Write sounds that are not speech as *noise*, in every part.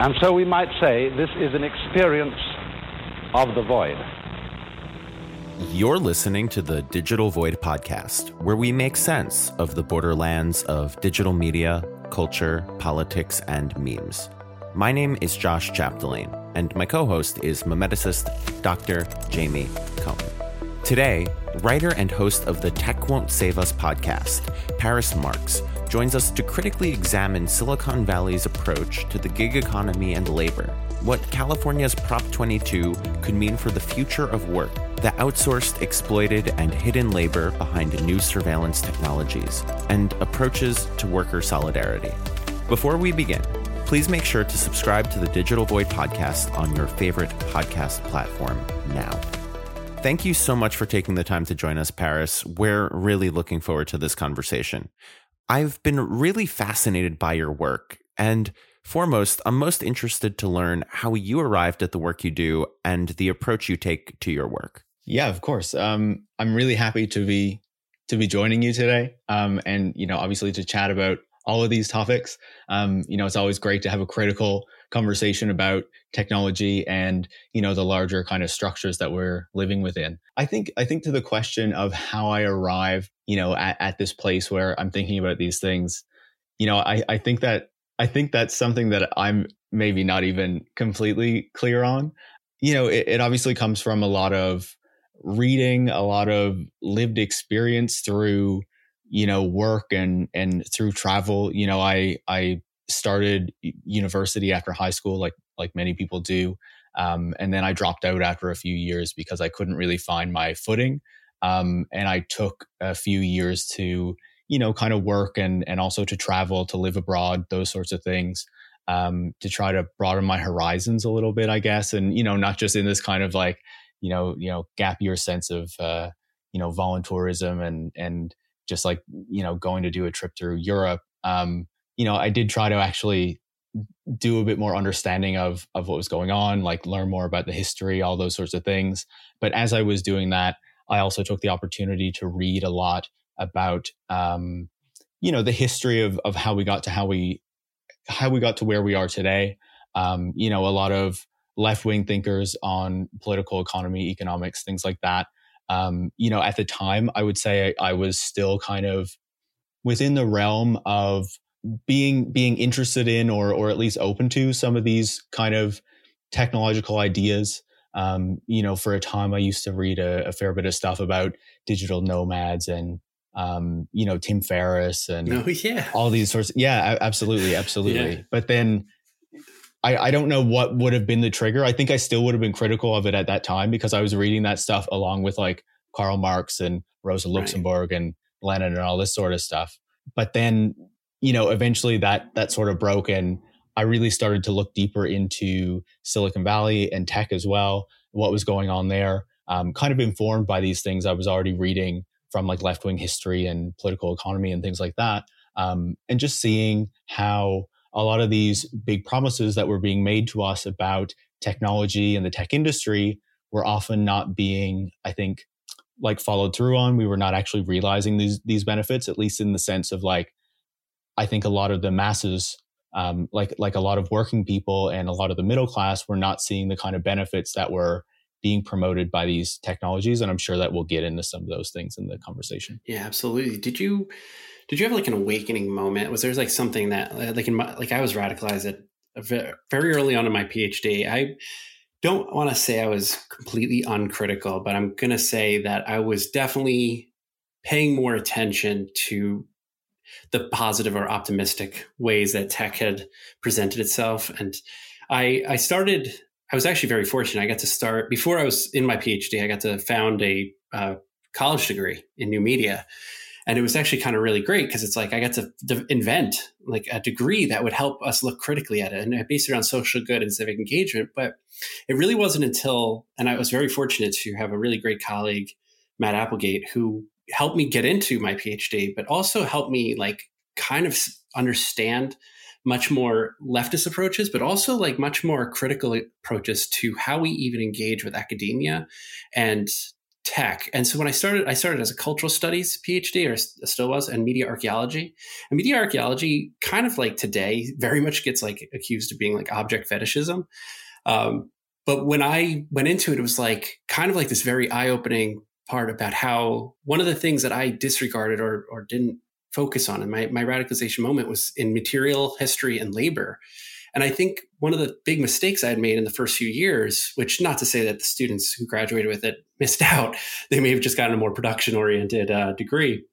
And so we might say this is an experience of the void. You're listening to the Digital Void podcast, where we make sense of the borderlands of digital media, culture, politics, and memes. My name is Josh Chapdelaine, and my co host is memeticist Dr. Jamie Cohen. Today, writer and host of the Tech Won't Save Us podcast, Paris Marx, joins us to critically examine Silicon Valley's approach to the gig economy and labor, what California's Prop 22 could mean for the future of work, the outsourced, exploited, and hidden labor behind new surveillance technologies, and approaches to worker solidarity. Before we begin, please make sure to subscribe to the Digital Void podcast on your favorite podcast platform now. Thank you so much for taking the time to join us, Paris. We're really looking forward to this conversation. I've been really fascinated by your work. And foremost, I'm most interested to learn how you arrived at the work you do and the approach you take to your work. Yeah, of course. Um, I'm really happy to be to be joining you today, um, and you know, obviously to chat about all of these topics. Um, you know, it's always great to have a critical conversation about technology and you know the larger kind of structures that we're living within. I think I think to the question of how I arrive, you know, at, at this place where I'm thinking about these things, you know, I, I think that I think that's something that I'm maybe not even completely clear on. You know, it, it obviously comes from a lot of reading, a lot of lived experience through you know work and and through travel you know i i started university after high school like like many people do. Um, and then i dropped out after a few years because i couldn't really find my footing. Um, and i took a few years to you know kind of work and and also to travel to live abroad those sorts of things um, to try to broaden my horizons a little bit i guess. And you know not just in this kind of like you know you know gap year sense of uh, you know voluntourism and and just like you know going to do a trip through Europe, um, you know, I did try to actually do a bit more understanding of of what was going on, like learn more about the history, all those sorts of things. But as I was doing that, I also took the opportunity to read a lot about um, you know the history of of how we got to how we how we got to where we are today. Um, you know, a lot of left wing thinkers on political economy, economics, things like that um, you know, at the time, I would say I, I was still kind of within the realm of being being interested in or or at least open to some of these kind of technological ideas. Um, you know, for a time, I used to read a, a fair bit of stuff about digital nomads and um, you know Tim Ferriss and oh, yeah. all these sorts. Of, *laughs* yeah, absolutely, absolutely. yeah. But then I, I don't know what would have been the trigger. I think I still would have been critical of it at that time because I was reading that stuff along with like Karl Marx and Rosa Luxemburg right. and Lenin and all this sort of stuff. But then, you know, eventually that that sort of broke and I really started to look deeper into Silicon Valley and tech as well, what was going on there. Um, kind of informed by these things I was already reading from like left wing history and political economy and things like that. Um, and just seeing how a lot of these big promises that were being made to us about technology and the tech industry were often not being, I think, like followed through on. We were not actually realizing these these benefits, at least in the sense of like, I think a lot of the masses, um, like like a lot of working people and a lot of the middle class, were not seeing the kind of benefits that were being promoted by these technologies. And I'm sure that we'll get into some of those things in the conversation. Yeah, absolutely. Did you did you have like an awakening moment? Was there like something that like in my, like I was radicalized at very early on in my PhD. I don't want to say I was completely uncritical, but I'm going to say that I was definitely paying more attention to the positive or optimistic ways that tech had presented itself. And I, I started, I was actually very fortunate. I got to start before I was in my PhD, I got to found a uh, college degree in new media and it was actually kind of really great because it's like I got to invent like a degree that would help us look critically at it, and based it on social good and civic engagement. But it really wasn't until, and I was very fortunate to have a really great colleague, Matt Applegate, who helped me get into my PhD, but also helped me like kind of understand much more leftist approaches, but also like much more critical approaches to how we even engage with academia and tech. And so when I started, I started as a cultural studies PhD, or still was, and media archaeology. And media archaeology, kind of like today, very much gets like accused of being like object fetishism. Um, but when I went into it, it was like kind of like this very eye opening part about how one of the things that I disregarded or, or didn't focus on in my, my radicalization moment was in material history and labor. And I think one of the big mistakes I had made in the first few years, which not to say that the students who graduated with it missed *laughs* out, they may have just gotten a more production oriented uh, degree.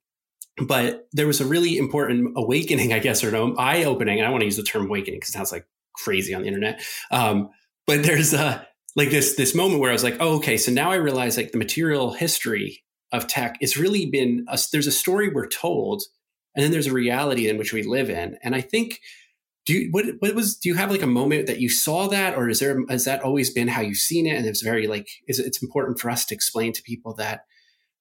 But there was a really important awakening, I guess, or no, eye opening. I want to use the term awakening because it sounds like crazy on the internet. Um, but there's a like this this moment where I was like, oh, okay, so now I realize like the material history of tech is really been a, there's a story we're told, and then there's a reality in which we live in. And I think do you what what was do you have like a moment that you saw that or is there has that always been how you've seen it? And it's very like is it's important for us to explain to people that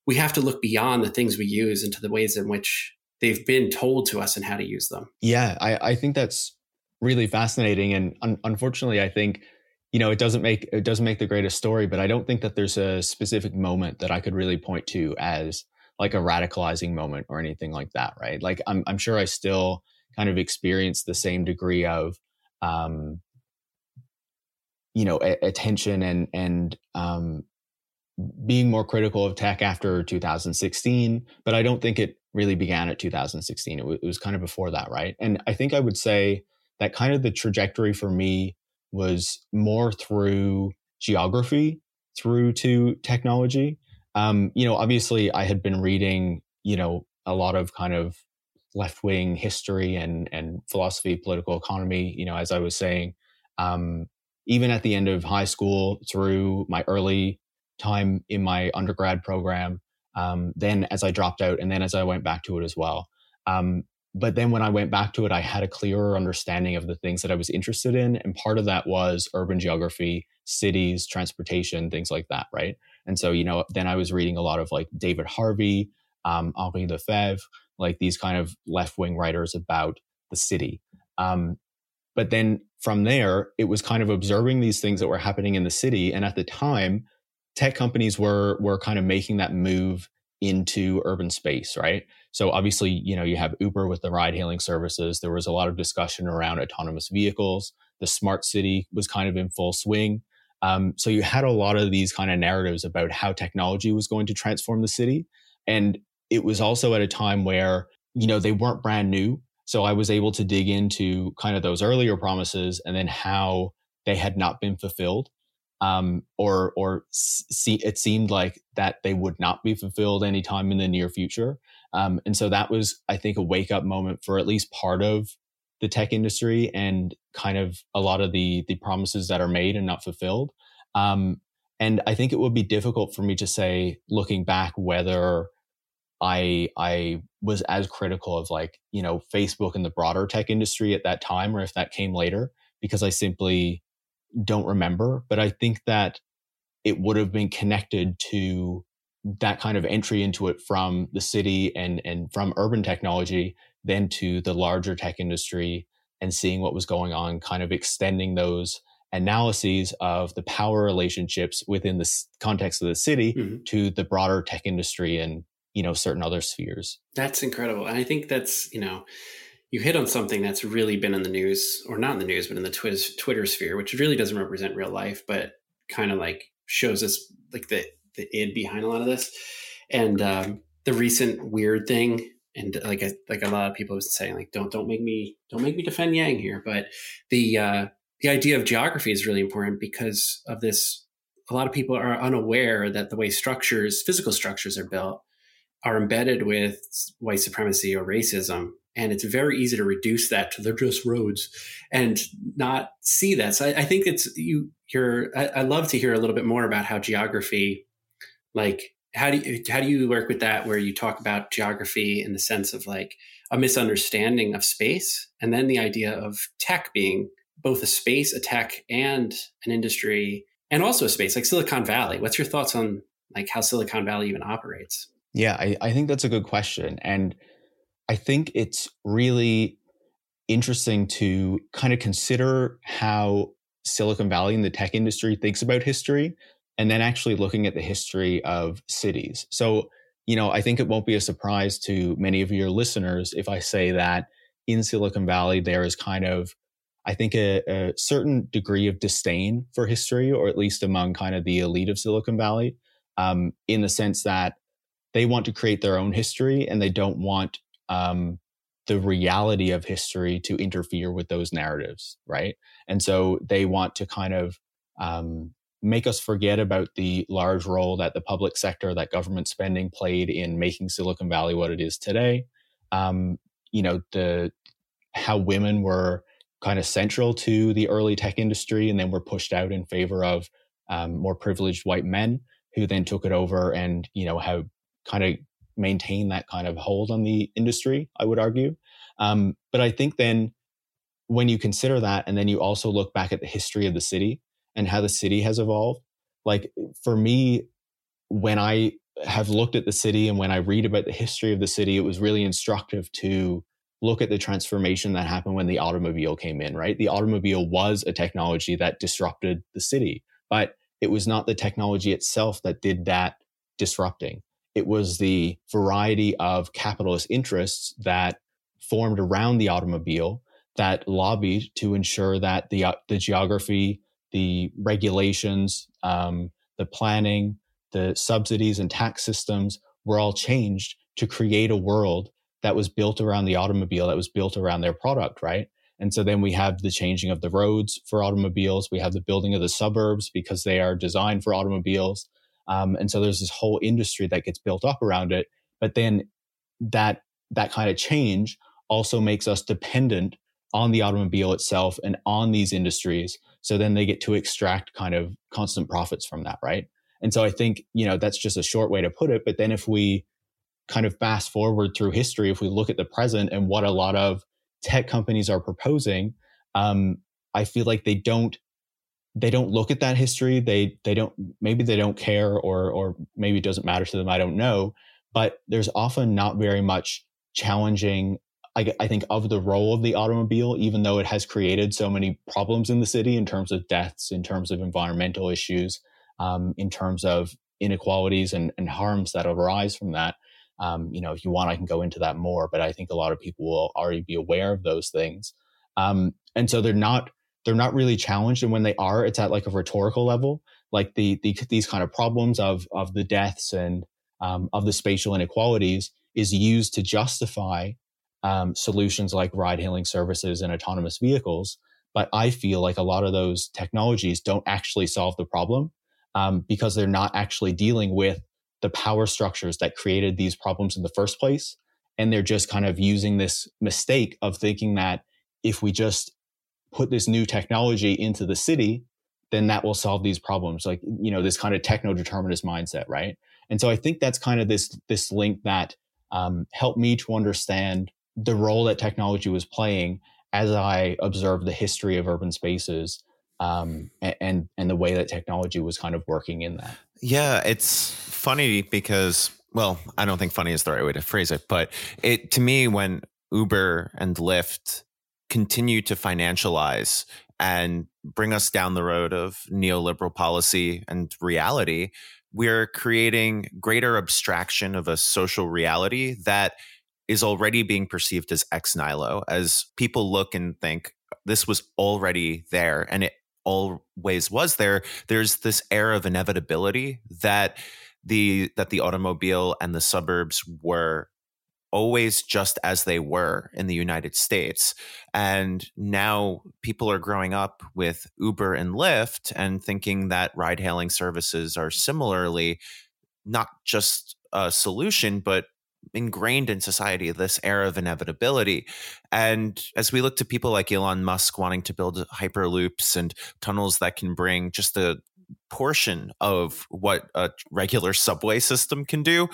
we have to look beyond the things we use into the ways in which they've been told to us and how to use them. Yeah i i think that's really fascinating. And un- unfortunately i think you know it doesn't make it doesn't make the greatest story but i don't think that there's a specific moment that i could really point to as like a radicalizing moment or anything like that right? Like i'm, I'm sure i still kind of experience the same degree of um, you know a- attention and and um, being more critical of tech after 2016 but i don't think it really began at 2016 it, w- it was kind of before that right? And i think i would say that kind of the trajectory for me was more through geography through to technology um, you know obviously i had been reading you know a lot of kind of left wing history and and philosophy, political economy. You know, as I was saying, um, even at the end of high school, through my early time in my undergrad program, um, then as I dropped out, and then as I went back to it as well. Um, but then when I went back to it, I had a clearer understanding of the things that I was interested in, and part of that was urban geography, cities, transportation, things like that, right? And so, you know, then I was reading a lot of like David Harvey, um, Henri Lefebvre, like these kind of left wing writers about the city. Um, but then from there, it was kind of observing these things that were happening in the city. And at the time, tech companies were were kind of making that move into urban space, right? So obviously, you know, you have Uber with the ride hailing services. There was a lot of discussion around autonomous vehicles. The smart city was kind of in full swing. Um, so you had a lot of these kind of narratives about how technology was going to transform the city. And it was also at a time where, you know, they weren't brand new. So I was able to dig into kind of those earlier promises and then how they had not been fulfilled. Um, or, or see, it seemed like that they would not be fulfilled anytime in the near future. Um, and so that was, I think, a wake up moment for at least part of the tech industry and kind of a lot of the the promises that are made and not fulfilled. Um, and I think it would be difficult for me to say, looking back, whether I I was as critical of like you know Facebook and the broader tech industry at that time, or if that came later, because I simply don't remember. But I think that it would have been connected to that kind of entry into it from the city and and from urban technology, then to the larger tech industry and seeing what was going on, kind of extending those analyses of the power relationships within the context of the city mm-hmm. to the broader tech industry and you know certain other spheres that's incredible and i think that's you know you hit on something that's really been in the news or not in the news but in the twitter, twitter sphere which really doesn't represent real life but kind of like shows us like the the id behind a lot of this and um, the recent weird thing and like like a lot of people have been saying like don't don't make me don't make me defend yang here but the uh the idea of geography is really important because of this a lot of people are unaware that the way structures physical structures are built are embedded with white supremacy or racism. And it's very easy to reduce that to they're just roads and not see that. So I, I think it's you. You're. I, I love to hear a little bit more about how geography, like how do you how do you work with that where you talk about geography in the sense of like a misunderstanding of space and then the idea of tech being both a space a tech and an industry and also a space like silicon valley what's your thoughts on like how silicon valley even operates yeah, I, I think that's a good question. And I think it's really interesting to kind of consider how Silicon Valley and the tech industry thinks about history. And then actually looking at the history of cities. So, you know, I think it won't be a surprise to many of your listeners if I say that in Silicon Valley, there is kind of, I think, a, a certain degree of disdain for history, or at least among kind of the elite of Silicon Valley, um, in the sense that they want to create their own history and they don't want um, the reality of history to interfere with those narratives, right? And so they want to kind of um, make us forget about the large role that the public sector, that government spending played in making Silicon Valley what it is today. Um, you know, the how women were kind of central to the early tech industry and then were pushed out in favor of um, more privileged white men who then took it over and you know have kind of maintained that kind of hold on the industry. I would argue, um, but I think then when you consider that, and then you also look back at the history of the city and how the city has evolved. Like for me, when I have looked at the city and when I read about the history of the city, it was really instructive to look at the transformation that happened when the automobile came in, right? The automobile was a technology that disrupted the city, but it was not the technology itself that did that disrupting. It was the variety of capitalist interests that formed around the automobile that lobbied to ensure that the, uh, the geography, the regulations, um, the planning, the subsidies and tax systems were all changed to create a world that was built around the automobile, that was built around their product, right? And so then we have the changing of the roads for automobiles. We have the building of the suburbs because they are designed for automobiles. Um, and so there's this whole industry that gets built up around it. But then that that kind of change also makes us dependent on the automobile itself and on these industries. So then they get to extract kind of constant profits from that, right? And so I think, you know, that's just a short way to put it. But then if we kind of fast forward through history, if we look at the present and what a lot of tech companies are proposing, um, I feel like they don't they don't look at that history. They they don't maybe they don't care or or maybe it doesn't matter to them. I don't know. But there's often not very much challenging I, I, think of the role of the automobile, even though it has created so many problems in the city in terms of deaths, in terms of environmental issues, um, in terms of inequalities and, and, harms that arise from that. Um, you know, if you want, I can go into that more, but I think a lot of people will already be aware of those things. Um, and so they're not they're not really challenged, and when they are, it's at like a rhetorical level, like the, the these kind of problems of of the deaths and um, of the spatial inequalities is used to justify um, solutions like ride hailing services and autonomous vehicles. But I feel like a lot of those technologies don't actually solve the problem um, because they're not actually dealing with the power structures that created these problems in the first place. And they're just kind of using this mistake of thinking that if we just put this new technology into the city, then that will solve these problems. Like, you know, this kind of techno determinist mindset, right? And so I think that's kind of this, this link that um, helped me to understand the role that technology was playing as I observed the history of urban spaces um, and and the way that technology was kind of working in that. Yeah, it's funny because well, I don't think funny is the right way to phrase it, but it to me when Uber and Lyft continue to financialize and bring us down the road of neoliberal policy and reality, we're creating greater abstraction of a social reality that is already being perceived as ex nihilo, as people look and think this was already there and it always was there. There's this air of inevitability that the that the automobile and the suburbs were always just as they were in the United States. And now people are growing up with Uber and Lyft and thinking that ride hailing services are similarly not just a solution, but ingrained in society this era of inevitability. And as we look to people like Elon Musk wanting to build hyperloops and tunnels that can bring just a portion of what a regular subway system can do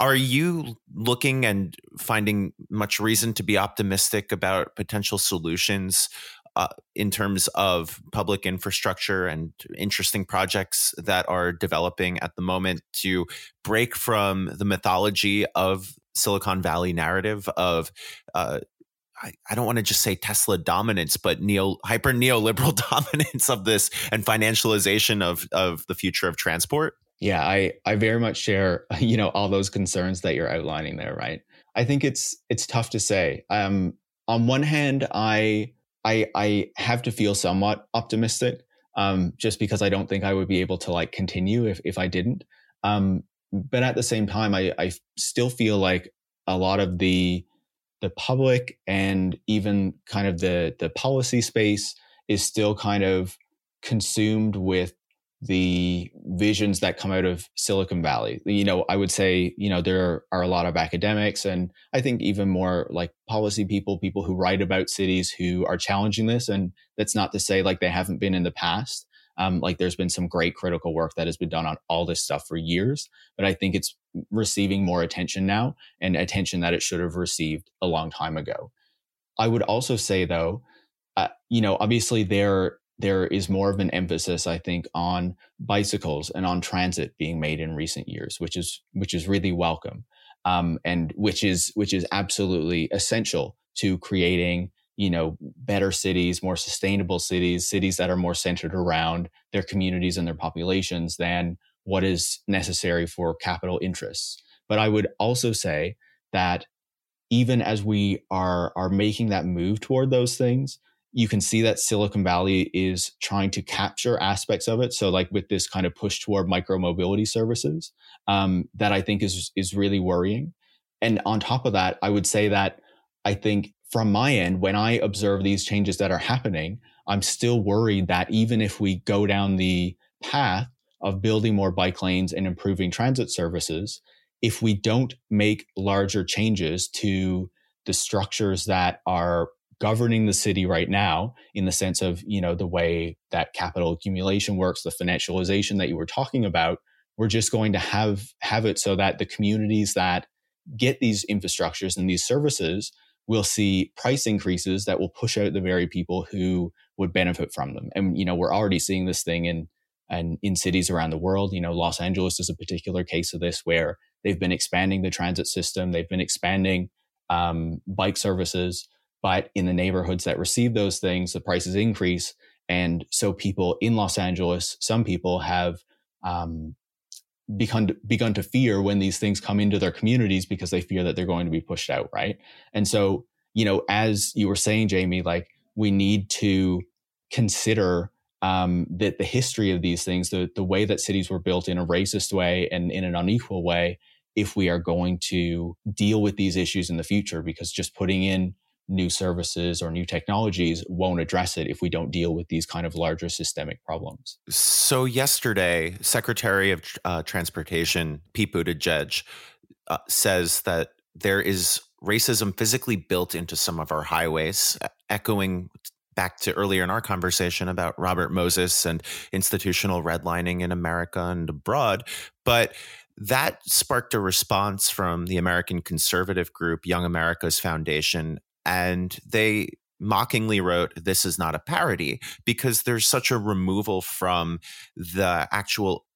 are you looking and finding much reason to be optimistic about potential solutions uh, in terms of public infrastructure and interesting projects that are developing at the moment to break from the mythology of Silicon Valley narrative of uh, I, I don't want to just say Tesla dominance, but neo hyper neoliberal *laughs* dominance of this and financialization of of the future of transport? Yeah, I I very much share *laughs* you know all those concerns that you're outlining there, right? I think it's it's tough to say. Um, on one hand, I I I have to feel somewhat optimistic, um, just because I don't think I would be able to like continue if if I didn't. Um, but at the same time, I I still feel like a lot of the the public and even kind of the the policy space is still kind of consumed with the visions that come out of Silicon Valley. You know, I would say, you know, there are a lot of academics and I think even more like policy people, people who write about cities who are challenging this. And that's not to say like they haven't been in the past. Um, like there's been some great critical work that has been done on all this stuff for years, but I think it's receiving more attention now and attention that it should have received a long time ago. I would also say though, uh, you know, obviously there there is more of an emphasis, I think, on bicycles and on transit being made in recent years, which is which is really welcome, um, and which is which is absolutely essential to creating you know better cities, more sustainable cities, cities that are more centered around their communities and their populations than what is necessary for capital interests. But I would also say that even as we are are making that move toward those things, you can see that Silicon Valley is trying to capture aspects of it. So, like with this kind of push toward micro mobility services, um, that I think is is really worrying. And on top of that, I would say that I think from my end, when I observe these changes that are happening, I'm still worried that even if we go down the path of building more bike lanes and improving transit services, if we don't make larger changes to the structures that are governing the city right now in the sense of you know the way that capital accumulation works the financialization that you were talking about we're just going to have have it so that the communities that get these infrastructures and these services will see price increases that will push out the very people who would benefit from them. And you know we're already seeing this thing in and in cities around the world. You know los angeles is a particular case of this where they've been expanding the transit system. They've been expanding um, bike services but in the neighborhoods that receive those things, the prices increase. And so people in Los Angeles, some people have um, begun to, begun to fear when these things come into their communities because they fear that they're going to be pushed out, right? And so, you know, as you were saying, Jamie, like we need to consider um, that the history of these things, the the way that cities were built in a racist way and in an unequal way, if we are going to deal with these issues in the future, because just putting in new services or new technologies won't address it if we don't deal with these kind of larger systemic problems. So yesterday, Secretary of uh, Transportation Pete Buttigieg uh, says that there is racism physically built into some of our highways, echoing back to earlier in our conversation about Robert Moses and institutional redlining in America and abroad. But that sparked a response from the American conservative group Young America's Foundation and they mockingly wrote this is not a parody because there's such a removal from the actual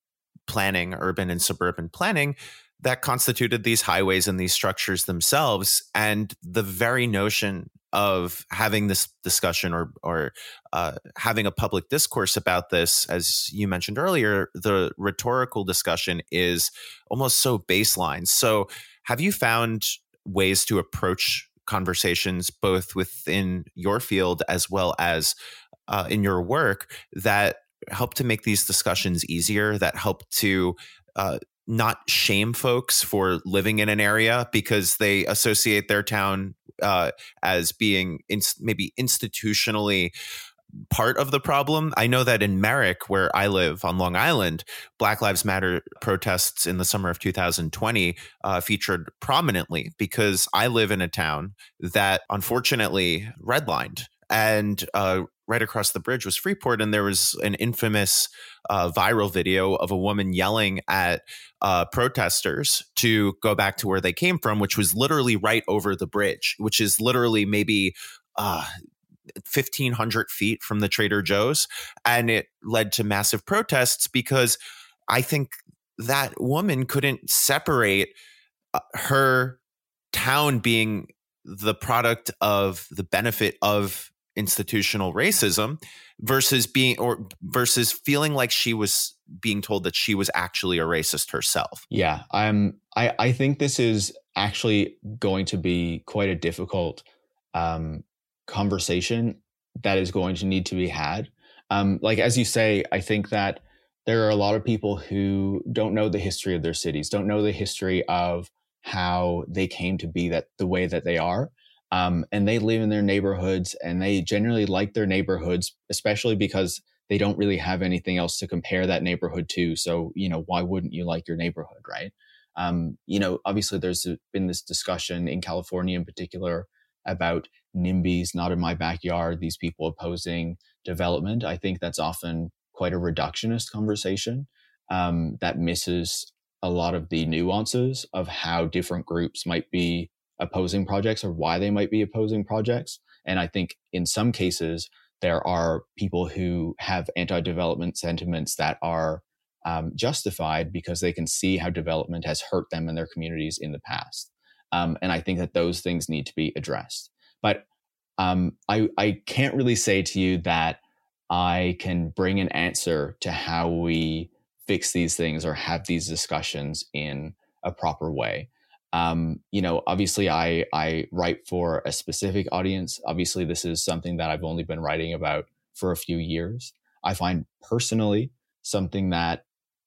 planning urban and suburban planning that constituted these highways and these structures themselves and the very notion of having this discussion or or uh, having a public discourse about this as you mentioned earlier the rhetorical discussion is almost so baseline. So have you found ways to approach conversations both within your field as well as uh, in your work that help to make these discussions easier that help to uh, not shame folks for living in an area because they associate their town uh, as being in, maybe institutionally part of the problem. I know that in Merrick, where I live on Long Island, Black Lives Matter protests in the summer of 2020 uh, featured prominently because I live in a town that unfortunately redlined. And uh, right across the bridge was Freeport, and there was an infamous uh, viral video of a woman yelling at uh, protesters to go back to where they came from, which was literally right over the bridge, which is literally maybe uh, 1500 feet from the Trader Joe's. And it led to massive protests because I think that woman couldn't separate uh, her town being the product of the benefit of institutional racism versus being or versus feeling like she was being told that she was actually a racist herself. Yeah, I'm I I think this is actually going to be quite a difficult um conversation that is going to need to be had. Um like as you say, I think that there are a lot of people who don't know the history of their cities, don't know the history of how they came to be that the way that they are. Um, and they live in their neighborhoods and they generally like their neighborhoods, especially because they don't really have anything else to compare that neighborhood to. So, you know, why wouldn't you like your neighborhood, right? Um, you know, obviously there's been this discussion in California in particular about NIMBYs, not in my backyard, these people opposing development. I think that's often quite a reductionist conversation um, that misses a lot of the nuances of how different groups might be opposing projects or why they might be opposing projects. And I think in some cases, there are people who have anti development sentiments that are um, justified because they can see how development has hurt them and their communities in the past. Um, and I think that those things need to be addressed. But um, I, I can't really say to you that I can bring an answer to how we fix these things or have these discussions in a proper way. Um, you know, obviously, I I write for a specific audience. Obviously, this is something that I've only been writing about for a few years. I find personally something that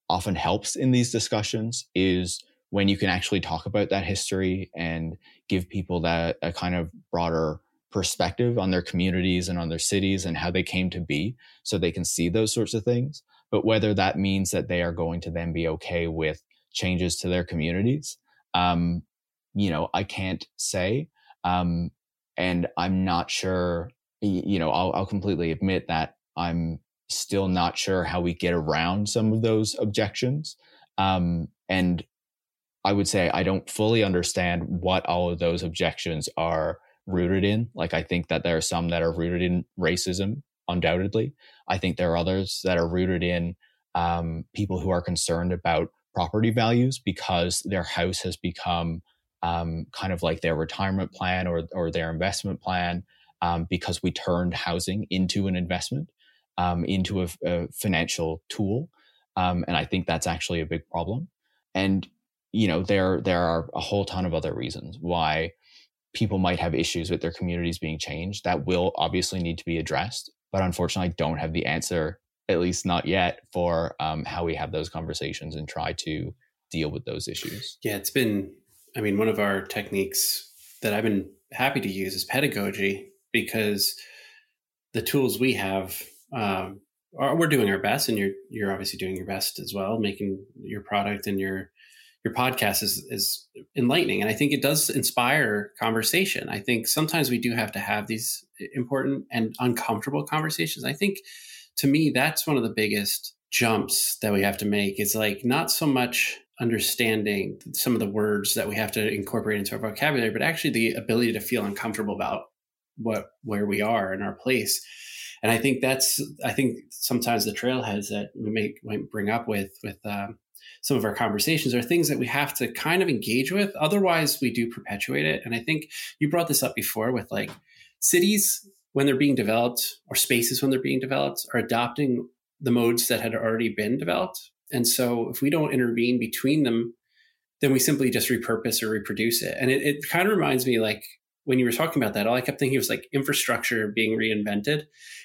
often helps in these discussions is when you can actually talk about that history and give people that a kind of broader perspective on their communities and on their cities and how they came to be so they can see those sorts of things but whether that means that they are going to then be okay with changes to their communities, um, you know, I can't say. Um, and I'm not sure, you know, I'll, I'll completely admit that I'm still not sure how we get around some of those objections. Um, and I would say I don't fully understand what all of those objections are rooted in. Like, I think that there are some that are rooted in racism undoubtedly. I think there are others that are rooted in um, people who are concerned about property values because their house has become um, kind of like their retirement plan or, or their investment plan um, because we turned housing into an investment, um, into a, a, financial tool. Um, and I think that's actually a big problem. And, you know, there, there are a whole ton of other reasons why people might have issues with their communities being changed that will obviously need to be addressed but unfortunately, I don't have the answer, at least not yet, for um, how we have those conversations and try to deal with those issues. Yeah, it's been, I mean, one of our techniques that I've been happy to use is pedagogy because the tools we have um, are, we're doing our best and you're you're obviously doing your best as well making your product and your your podcast is is enlightening. And i think it does inspire conversation. I think sometimes we do have to have these important and uncomfortable conversations. I think to me that's one of the biggest jumps that we have to make is like not so much understanding some of the words that we have to incorporate into our vocabulary but actually the ability to feel uncomfortable about what where we are in our place. And i think that's i think sometimes the trailheads that we make might bring up with with um, some of our conversations are things that we have to kind of engage with. Otherwise, we do perpetuate it. And I think you brought this up before with like cities when they're being developed or spaces when they're being developed are adopting the modes that had already been developed. And so if we don't intervene between them, then we simply just repurpose or reproduce it. And it, it kind of reminds me like when you were talking about that, all I kept thinking was like infrastructure being reinvented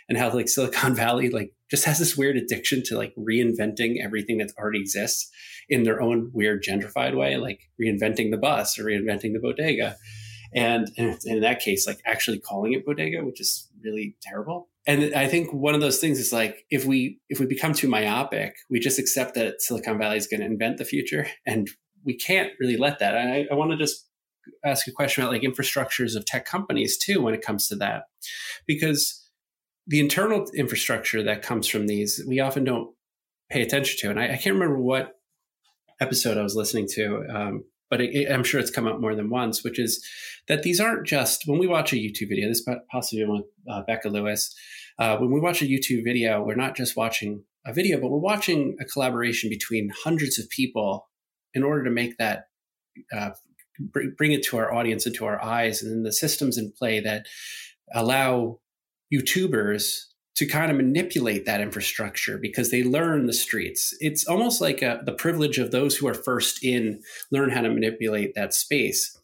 and how like Silicon *laughs* Valley like just has this weird addiction to like reinventing everything that already exists in their own weird gentrified way, like reinventing the bus or reinventing the bodega. And, and in that case, like actually calling it bodega, which is really terrible. And I think one of those things is like if we if we become too myopic, we just accept that Silicon Valley is going to invent the future, and we can't really let that. I, I want to just ask a question about like infrastructures of tech companies too when it comes to that because the internal infrastructure that comes from these we often don't pay attention to. And i, I can't remember what episode i was listening to um, but it, it, i'm sure it's come up more than once which is that these aren't just when we watch a youtube video this possibly with uh, becca lewis uh, when we watch a youtube video we're not just watching a video but we're watching a collaboration between hundreds of people in order to make that uh, bring it to our audience and to our eyes, and then the systems in play that allow YouTubers to kind of manipulate that infrastructure because they learn the streets. It's almost like a, the privilege of those who are first in learn how to manipulate that space.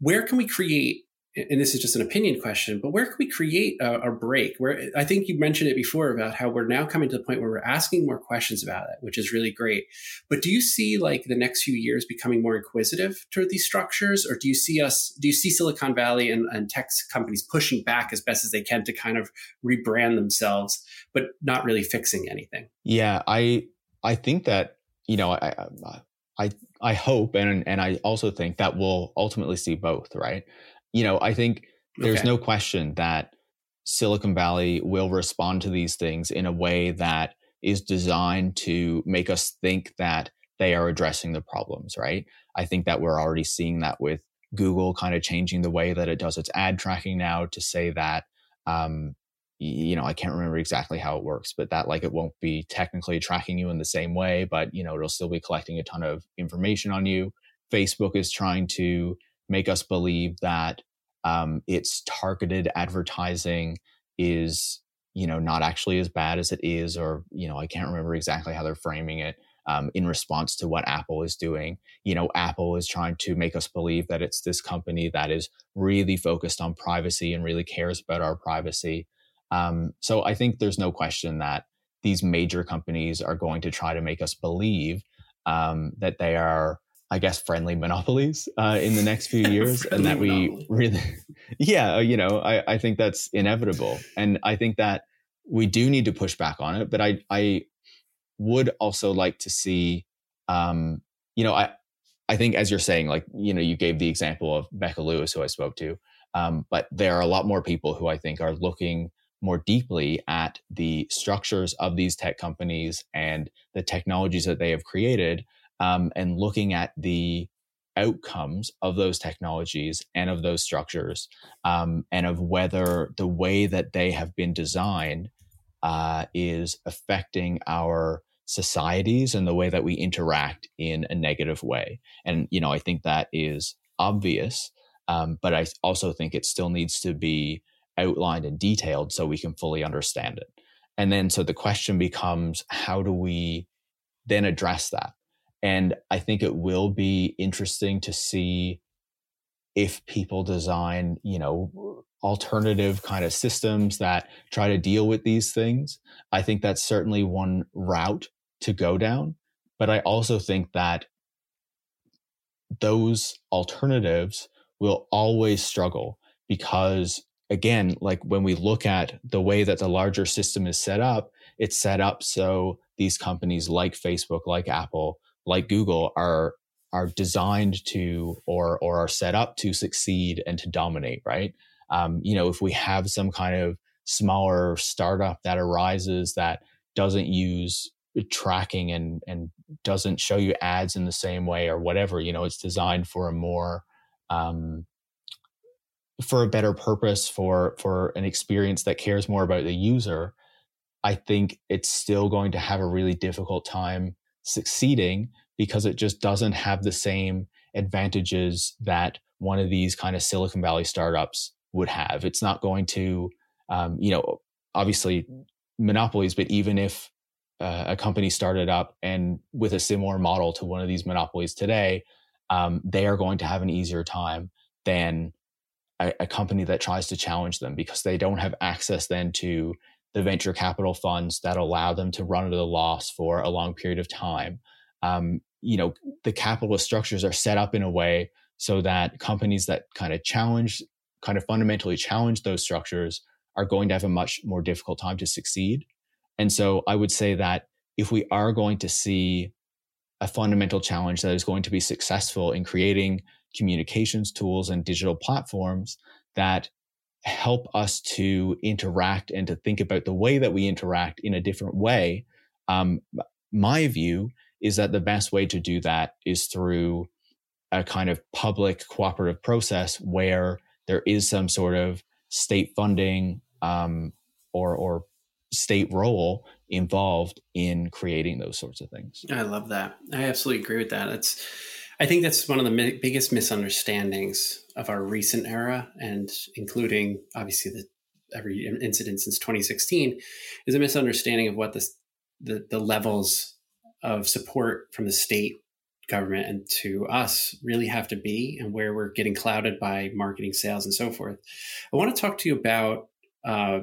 Where can we create and this is just an opinion question, but where can we create a, a, break? Where I think you mentioned it before about how we're now coming to the point where we're asking more questions about it, which is really great. But do you see like the next few years becoming more inquisitive toward these structures, or do you see us? Do you see Silicon Valley and, and tech companies pushing back as best as they can to kind of rebrand themselves, but not really fixing anything? Yeah, I I think that you know I I I hope and and I also think that we'll ultimately see both, right? You know, I think there's okay. no question that Silicon Valley will respond to these things in a way that is designed to make us think that they are addressing the problems, right? I think that we're already seeing that with Google kind of changing the way that it does its ad tracking now to say that, um, you know, I can't remember exactly how it works, but that like it won't be technically tracking you in the same way, but, you know, it'll still be collecting a ton of information on you. Facebook is trying to make us believe that um, its targeted advertising is you know not actually as bad as it is or you know i can't remember exactly how they're framing it um, in response to what apple is doing. You know apple is trying to make us believe that it's this company that is really focused on privacy and really cares about our privacy. Um, so i think there's no question that these major companies are going to try to make us believe um, that they are I guess, friendly monopolies uh, in the next few *laughs* years, and that we monopoly. really, *laughs* yeah, uh, you know, I, I think that's inevitable, and I think that we do need to push back on it. But I, I would also like to see, um, you know, I, I think as you're saying, like, you know, you gave the example of Becca Lewis, who I spoke to, um, but there are a lot more people who I think are looking more deeply at the structures of these tech companies and the technologies that they have created um, and looking at the outcomes of those technologies and of those structures um, and of whether the way that they have been designed uh, is affecting our societies and the way that we interact in a negative way. And you know i think that is obvious um, but i also think it still needs to be outlined and detailed so we can fully understand it. And then so the question becomes how do we then address that and I think it will be interesting to see if people design, you know, alternative kind of systems that try to deal with these things. I think that's certainly one route to go down. But I also think that those alternatives will always struggle because again like when we look at the way that the larger system is set up it's set up so these companies like facebook like apple like Google are are designed to or or are set up to succeed and to dominate, right? Um, you know, if we have some kind of smaller startup that arises that doesn't use tracking and and doesn't show you ads in the same way or whatever, you know, it's designed for a more um, for a better purpose for for an experience that cares more about the user. I think it's still going to have a really difficult time succeeding because it just doesn't have the same advantages that one of these kind of Silicon Valley startups would have. It's not going to, um, you know, obviously monopolies, but even if uh, a company started up and with a similar model to one of these monopolies today, um, they are going to have an easier time than a, a, company that tries to challenge them because they don't have access then to the venture capital funds that allow them to run at a loss for a long period of time. Um, you know, the capitalist structures are set up in a way so that companies that kind of challenge, kind of fundamentally challenge those structures are going to have a much more difficult time to succeed. And so I would say that if we are going to see a fundamental challenge that is going to be successful in creating communications tools and digital platforms that help us to interact and to think about the way that we interact in a different way. Um, my view is that the best way to do that is through a kind of public cooperative process where there is some sort of state funding um, or or state role involved in creating those sorts of things. I love that. I absolutely agree with that. It's I think that's one of the mi- biggest misunderstandings of our recent era, and including obviously the every incident since 2016, is a misunderstanding of what the, the, levels of support from the state government and to us really have to be and where we're getting clouded by marketing sales and so forth. I want to talk to you about uh,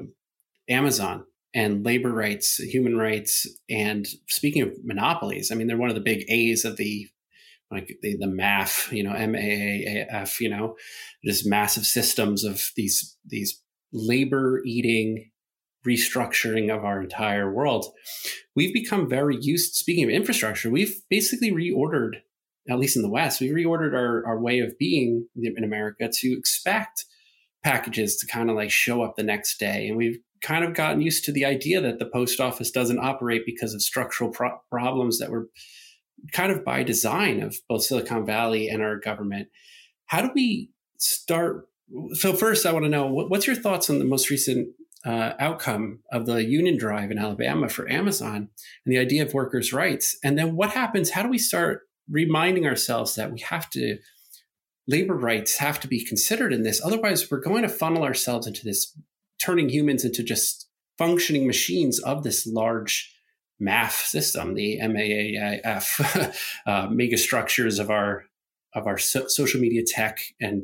amazon and labor rights human rights and speaking of monopolies i mean they're one of the big a's of the like the, the MAF, you know, M A A F, you know, just massive systems of these these labor eating restructuring of our entire world. We've become very used. Speaking of infrastructure, we've basically reordered, at least in the West, we reordered our our way of being in America to expect packages to kind of like show up the next day, and we've kind of gotten used to the idea that the post office doesn't operate because of structural pro- problems that were kind of by design of both Silicon Valley and our government. How do we start? So, first, I want to know what's your thoughts on the most recent uh, outcome of the union drive in Alabama for Amazon and the idea of workers' rights? And then what happens? How do we start reminding ourselves that we have to, labor rights have to be considered in this? Otherwise, we're going to funnel ourselves into this, turning humans into just functioning machines of this large MAF system, the MAAF *laughs* uh, mega structures of our of our so- social media tech and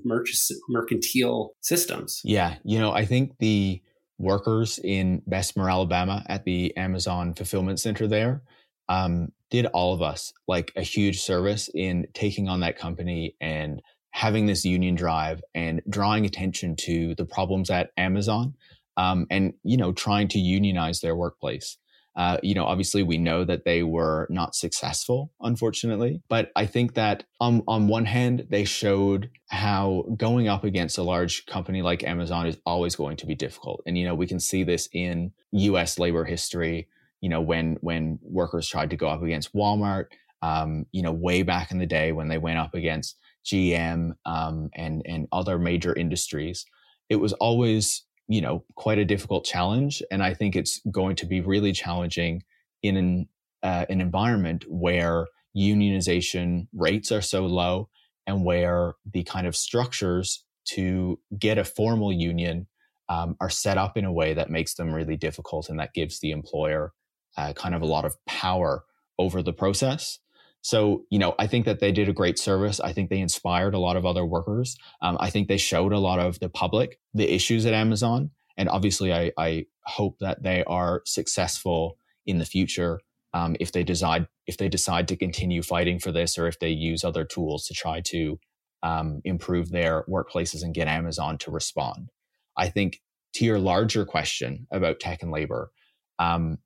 mercantile systems. Yeah, you know, I think the workers in Bessemer, Alabama, at the Amazon fulfillment center there, um, did all of us like a huge service in taking on that company and having this union drive and drawing attention to the problems at Amazon, um, and you know, trying to unionize their workplace. Uh, you know, obviously we know that they were not successful, unfortunately. But I think that on, on one hand, they showed how going up against a large company like Amazon is always going to be difficult. And, you know, we can see this in US labor history, you know, when, when workers tried to go up against Walmart, um, you know, way back in the day when they went up against GM um, and, and other major industries. It was always you know, quite a difficult challenge. And I think it's going to be really challenging in an, uh, an environment where unionization rates are so low and where the kind of structures to get a formal union um, are set up in a way that makes them really difficult and that gives the employer uh, kind of a lot of power over the process. So, you know, I think that they did a great service. I think they inspired a lot of other workers. Um, I think they showed a lot of the public the issues at Amazon. And obviously, I, I hope that they are successful in the future um, if they decide if they decide to continue fighting for this, or if they use other tools to try to um, improve their workplaces and get Amazon to respond. I think to your larger question about tech and labor, um,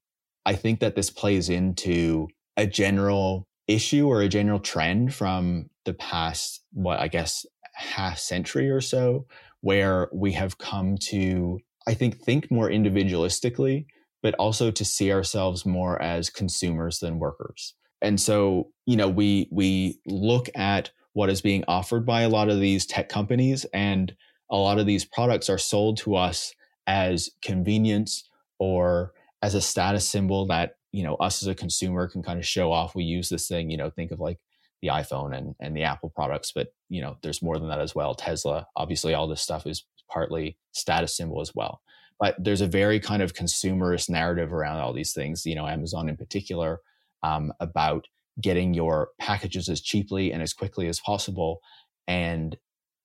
I think that this plays into a general issue or a general trend from the past, what I guess, half century or so, where we have come to, I think, think more individualistically, but also to see ourselves more as consumers than workers. And so, you know, we we look at what is being offered by a lot of these tech companies, and a lot of these products are sold to us as convenience or as a status symbol that you know us as a consumer can kind of show off. We use this thing you know think of like the iphone and and the apple products but you know there's more than that as well. Tesla obviously all this stuff is partly status symbol as well. But there's a very kind of consumerist narrative around all these things you know amazon in particular um, about getting your packages as cheaply and as quickly as possible. And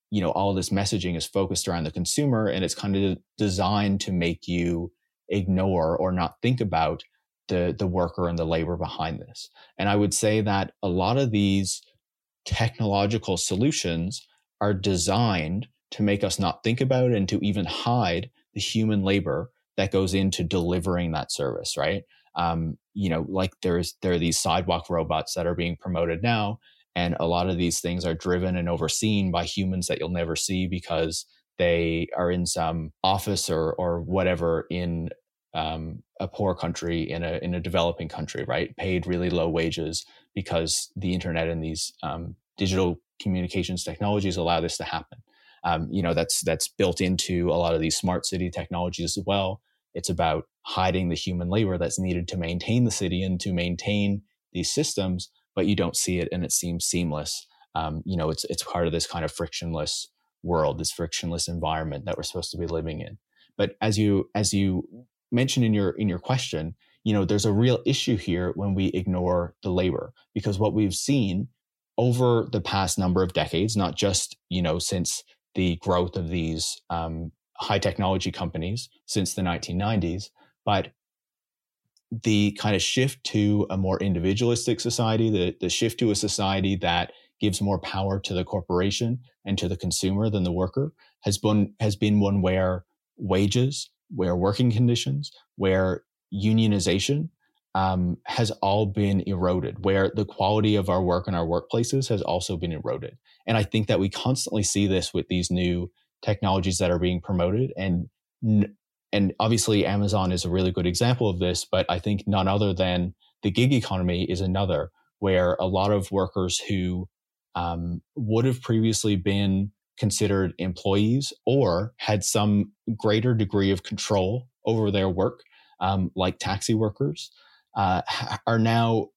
you know all this messaging is focused around the consumer and it's kind of designed to make you ignore or not think about the the worker and the labor behind this. And I would say that a lot of these technological solutions are designed to make us not think about and to even hide the human labor that goes into delivering that service, right? Um, you know, like there's there are these sidewalk robots that are being promoted now, and a lot of these things are driven and overseen by humans that you'll never see because they are in some office or or whatever in um, a poor country in a in a developing country, right? Paid really low wages because the internet and these um, digital communications technologies allow this to happen. Um, you know, that's that's built into a lot of these smart city technologies as well. It's about hiding the human labor that's needed to maintain the city and to maintain these systems, but you don't see it and it seems seamless um, you know, it's it's part of this kind of frictionless world, this frictionless environment that we're supposed to be living in. But as you as you mentioned in your in your question, you know, there's a real issue here when we ignore the labor because what we've seen over the past number of decades, not just you know since the growth of these um, high technology companies since the 1990s, but the kind of shift to a more individualistic society, the, the shift to a society that gives more power to the corporation and to the consumer than the worker has been has been one where wages, where working conditions, where unionization um, has all been eroded, where the quality of our work and our workplaces has also been eroded. And I think that we constantly see this with these new technologies that are being promoted and and obviously Amazon is a really good example of this, but I think none other than the gig economy is another where a lot of workers who um, would have previously been considered employees or had some greater degree of control over their work, um, like taxi workers, uh, are now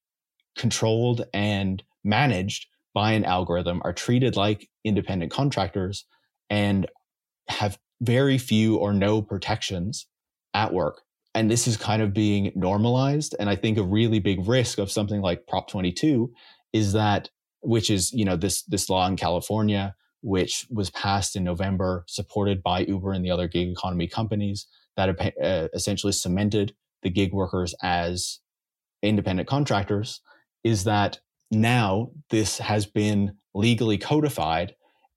controlled and managed by an algorithm, are treated like independent contractors, and have very few or no protections at work. And this is kind of being normalized. And I think a really big risk of something like Prop 22 is that, which is, you know, this, this law in California, which was passed in November, supported by Uber and the other gig economy companies that uh, essentially cemented the gig workers as independent contractors, is that now this has been legally codified.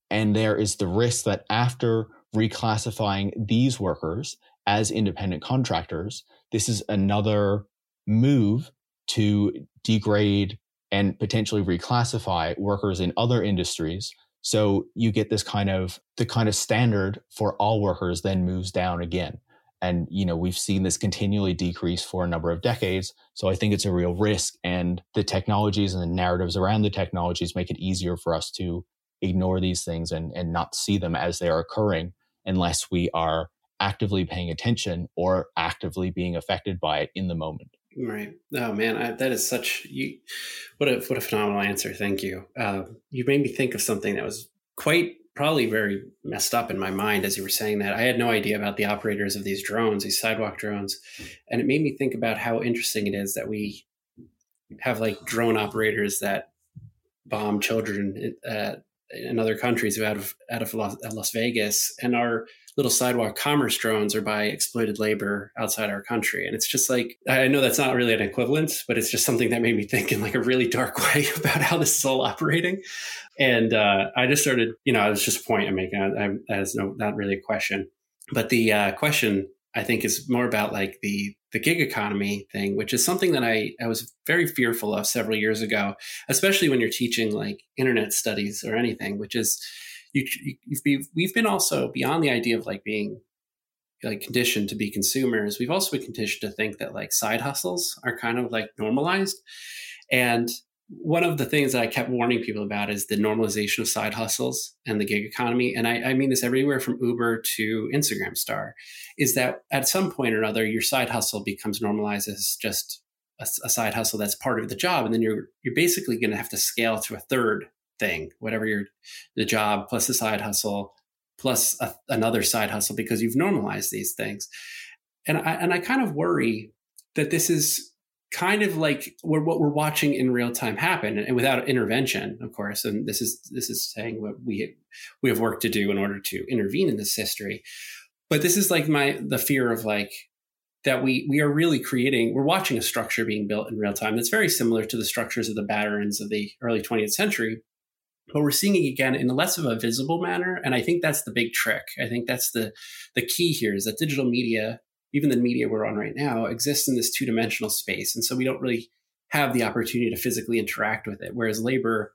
And there is the risk that after reclassifying these workers as independent contractors, this is another move to degrade and potentially reclassify workers in other industries. So you get this kind of the kind of standard for all workers then moves down again. And you know, we've seen this continually decrease for a number of decades. So I think it's a real risk. And the technologies and the narratives around the technologies make it easier for us to ignore these things and, and not see them as they are occurring unless we are actively paying attention or actively being affected by it in the moment. Right. Oh man, I, that is such you. What a what a phenomenal answer. Thank you. Uh, you made me think of something that was quite probably very messed up in my mind as you were saying that. I had no idea about the operators of these drones, these sidewalk drones, and it made me think about how interesting it is that we have like drone operators that bomb children uh, in other countries out of out of Las, Las, Vegas, and our little sidewalk commerce drones are by exploited labor outside our country. And it's just like I know that's not really an equivalent, but it's just something that made me think in like a really dark *laughs* way about how this is all operating. And uh, I just started, you know, it was just a point I'm making. I, I, that is no, not really a question, but the uh, question I think is more about like the the gig economy thing, which is something that I, I was very fearful of several years ago, especially when you're teaching like internet studies or anything, which is you, you've been, we've been also beyond the idea of like being like conditioned to be consumers. We've also been conditioned to think that like side hustles are kind of like normalized. And one of the things that I kept warning people about is the normalization of side hustles and the gig economy. And I, I, mean this everywhere from Uber to Instagram star, is that at some point or another, your side hustle becomes normalized as just a, a side hustle that's part of the job. And then you're you're basically going to have to scale to a third thing, whatever your the job plus the side hustle plus a, another side hustle because you've normalized these things. And I and I kind of worry that this is kind of like what we're watching in real time happen and without intervention of course and this is this is saying what we we have work to do in order to intervene in this history but this is like my the fear of like that we we are really creating we're watching a structure being built in real time that's very similar to the structures of the batterins of the early 20th century but we're seeing it again in less of a visible manner and i think that's the big trick i think that's the the key here is that digital media even the media we're on right now exists in this two dimensional space. And so we don't really have the opportunity to physically interact with it, whereas labor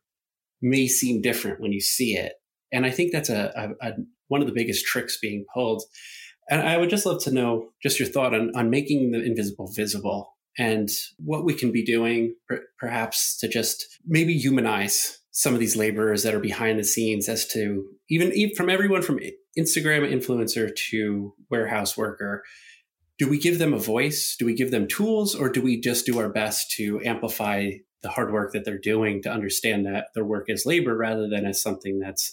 may seem different when you see it. And I think that's a, a, a one of the biggest tricks being pulled. And I would just love to know just your thought on, on making the invisible visible and what we can be doing per, perhaps to just maybe humanize some of these laborers that are behind the scenes as to even, even from everyone from Instagram influencer to warehouse worker do we give them a voice? Do we give them tools or do we just do our best to amplify the hard work that they're doing to understand that their work is labor rather than as something that's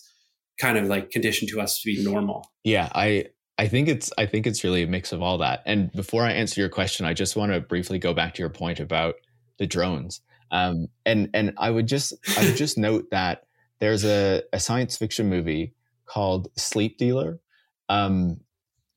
kind of like conditioned to us to be normal. Yeah, I I think it's I think it's really a mix of all that. And before I answer your question, I just want to briefly go back to your point about the drones. Um, and and I would just I would just *laughs* note that there's a, a science fiction movie called Sleep Dealer um,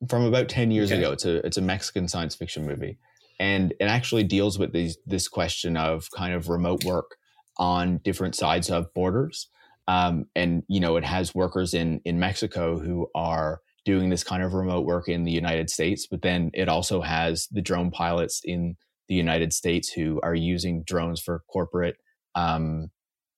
from about 10 years okay. ago. It's a it's a Mexican science fiction movie. And it actually deals with these this question of kind of remote work on different sides of borders. Um, and you know, it has workers in in Mexico who are doing this kind of remote work in the United States, but then it also has the drone pilots in the United States who are using drones for corporate um,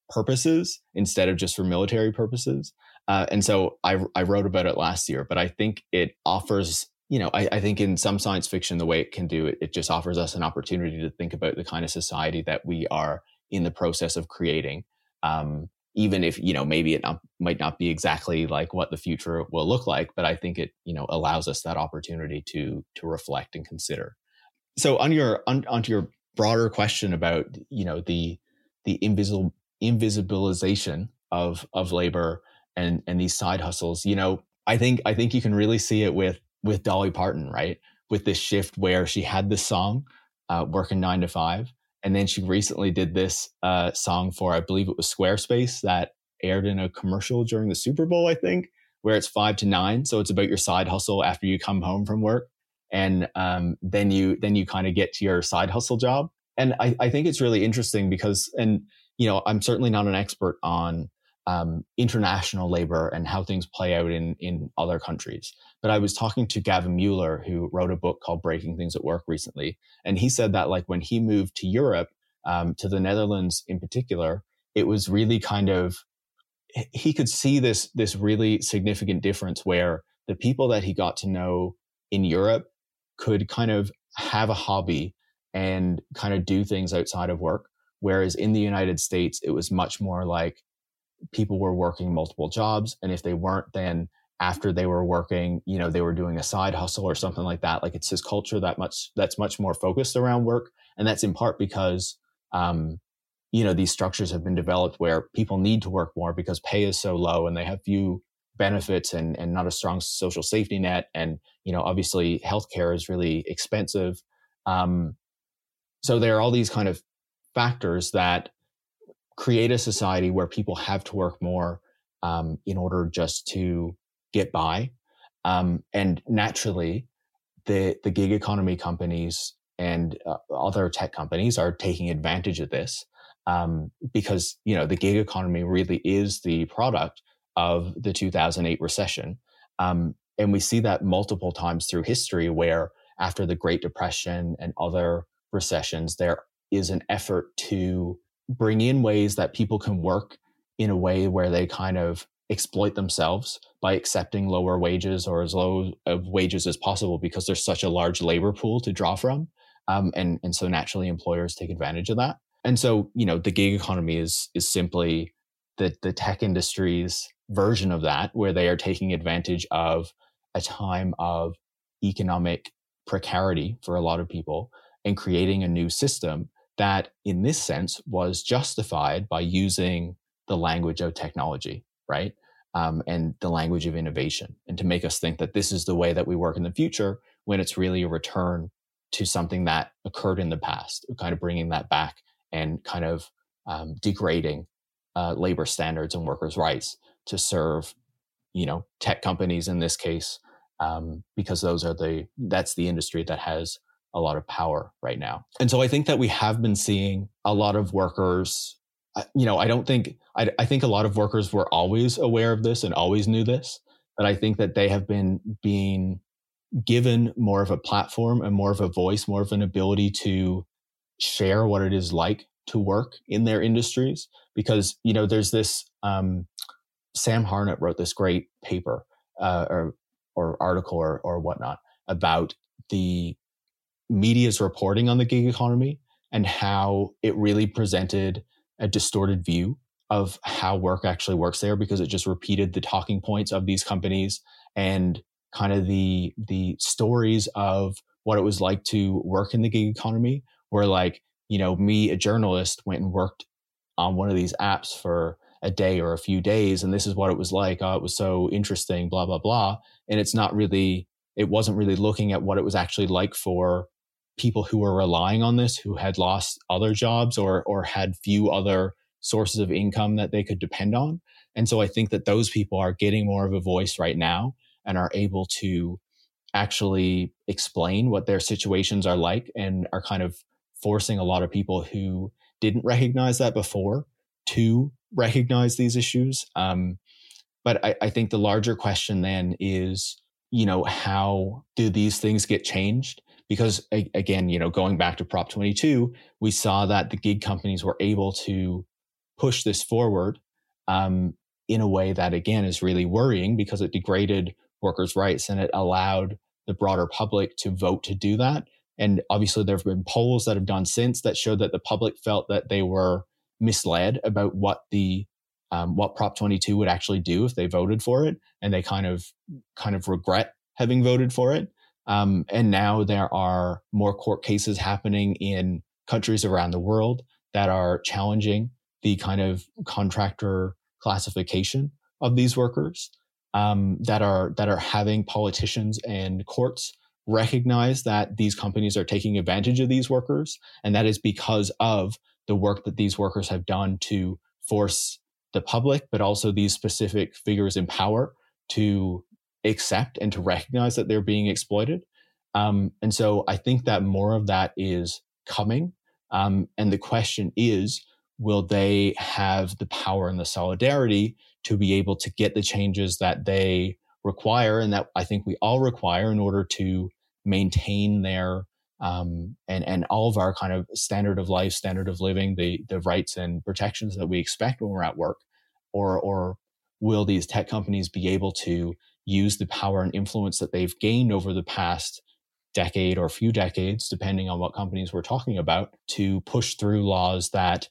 purposes instead of just for military purposes. Uh, and so I, I wrote about it last year, but I think it offers, you know, I, I think in some science fiction, the way it can do it, it just offers us an opportunity to think about the kind of society that we are in the process of creating. Um, even if you know maybe it not, might not be exactly like what the future will look like but i think it you know allows us that opportunity to to reflect and consider so on your on, onto your broader question about you know the the invisible invisibilization of of labor and and these side hustles you know i think i think you can really see it with with dolly parton right? With this shift where she had this song uh, working nine to five and then she recently did this uh, song for i believe it was squarespace that aired in a commercial during the super bowl i think where it's five to nine so it's about your side hustle after you come home from work and um, then you then you kind of get to your side hustle job. And I, I think it's really interesting because and you know i'm certainly not an expert on um, international labor and how things play out in in other countries but i was talking to gavin mueller who wrote a book called breaking things at work recently and he said that like when he moved to europe um, to the netherlands in particular it was really kind of he could see this this really significant difference where the people that he got to know in Europe could kind of have a hobby and kind of do things outside of work. Whereas in the United States, it was much more like people were working multiple jobs. And if they weren't, then after they were working, you know, they were doing a side hustle or something like that. Like it's his culture that much that's much more focused around work. And that's in part because um, you know, these structures have been developed where people need to work more because pay is so low and they have few benefits and, and not a strong social safety net. And, you know, obviously healthcare is really expensive. Um, so there are all these kind of factors that create a society where people have to work more um, in order just to get by. Um, and naturally, the the gig economy companies and uh, other tech companies are taking advantage of this um, because you know the gig economy really is the product of the 2008 recession. Um, and we see that multiple times through history where after the Great Depression and other recessions, there is an effort to bring in ways that people can work in a way where they kind of exploit themselves by accepting lower wages or as low of wages as possible because there's such a large labor pool to draw from. Um, and, and so naturally employers take advantage of that. And so, you know, the gig economy is, is simply the, the tech industry's version of that, where they are taking advantage of a time of economic precarity for a lot of people and creating a new system that, in this sense, was justified by using the language of technology, right? Um, and the language of innovation, and to make us think that this is the way that we work in the future when it's really a return to something that occurred in the past, kind of bringing that back and kind of um, degrading uh, labor standards and workers' rights to serve, you know, tech companies in this case, um, because those are the that's the industry that has a lot of power right now. And so I think that we have been seeing a lot of workers. You know, I don't think I, I think a lot of workers were always aware of this and always knew this, but I think that they have been being given more of a platform and more of a voice, more of an ability to share what it is like to work in their industries because you know there's this um, Sam Harnett wrote this great paper uh, or or article or or whatnot about the media's reporting on the gig economy and how it really presented a distorted view of how work actually works there because it just repeated the talking points of these companies and kind of the the stories of what it was like to work in the gig economy were like you know, me, a journalist, went and worked on one of these apps for a day or a few days, and this is what it was like. Oh, it was so interesting, blah, blah, blah. And it's not really, it wasn't really looking at what it was actually like for people who were relying on this, who had lost other jobs or or had few other sources of income that they could depend on. And so I think that those people are getting more of a voice right now and are able to actually explain what their situations are like and are kind of forcing a lot of people who didn't recognize that before to recognize these issues. Um, but I, I think the larger question then is, you know, how do these things get changed? Because again, you know, going back to Prop 22, we saw that the gig companies were able to push this forward um, in a way that again is really worrying because it degraded workers' rights and it allowed the broader public to vote to do that. And obviously, there have been polls that have done since that showed that the public felt that they were misled about what the um, what Prop 22 would actually do if they voted for it, and they kind of kind of regret having voted for it. Um, and now there are more court cases happening in countries around the world that are challenging the kind of contractor classification of these workers um, that are that are having politicians and courts recognize that these companies are taking advantage of these workers, and that is because of the work that these workers have done to force the public, but also these specific figures in power to accept and to recognize that they're being exploited. Um, and so I think that more of that is coming. Um, and the question is, will they have the power and the solidarity to be able to get the changes that they require and that I think we all require in order to maintain their um, and and all of our kind of standard of life, standard of living, the the rights and protections that we expect when we're at work, or or will these tech companies be able to use the power and influence that they've gained over the past decade or few decades, depending on what companies we're talking about, to push through laws that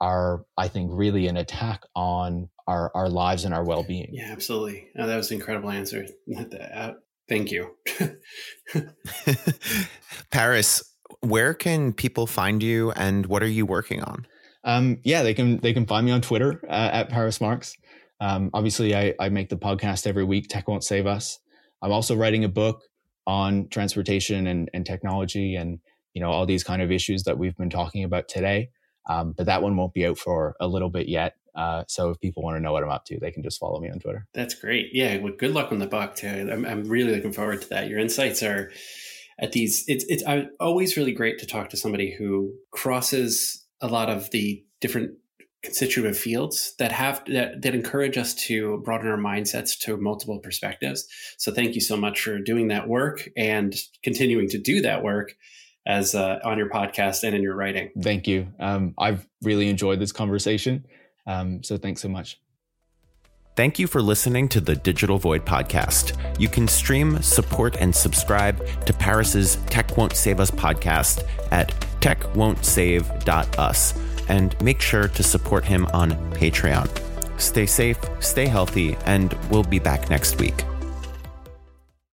are, I think, really an attack on our, our lives and our well being. Yeah, absolutely. Oh, that was an incredible answer. Thank you. *laughs* Paris, where can people find you and what are you working on? Um, yeah, they can they can find me on Twitter uh, at Paris Marx. Um, obviously, I, I make the podcast every week. Tech won't save us. I'm also writing a book on transportation and, and technology and you know all these kind of issues that we've been talking about today. Um, but that one won't be out for a little bit yet. Uh, so if people want to know what I'm up to, they can just follow me on Twitter. That's great. Yeah. Well, good luck on the book too. I'm, I'm really looking forward to that. Your insights are at these, it's, it's always really great to talk to somebody who crosses a lot of the different constitutive fields that have that, that encourage us to broaden our mindsets to multiple perspectives so thank you so much for doing that work and continuing to do that work as uh, on your podcast and in your writing. Thank you. Um, I've really enjoyed this conversation. Um, so thanks so much. Thank you for listening to the Digital Void podcast. You can stream, support, and subscribe to Paris's Tech Won't Save Us podcast at techwon'tsave.us and make sure to support him on Patreon. Stay safe, stay healthy, and we'll be back next week.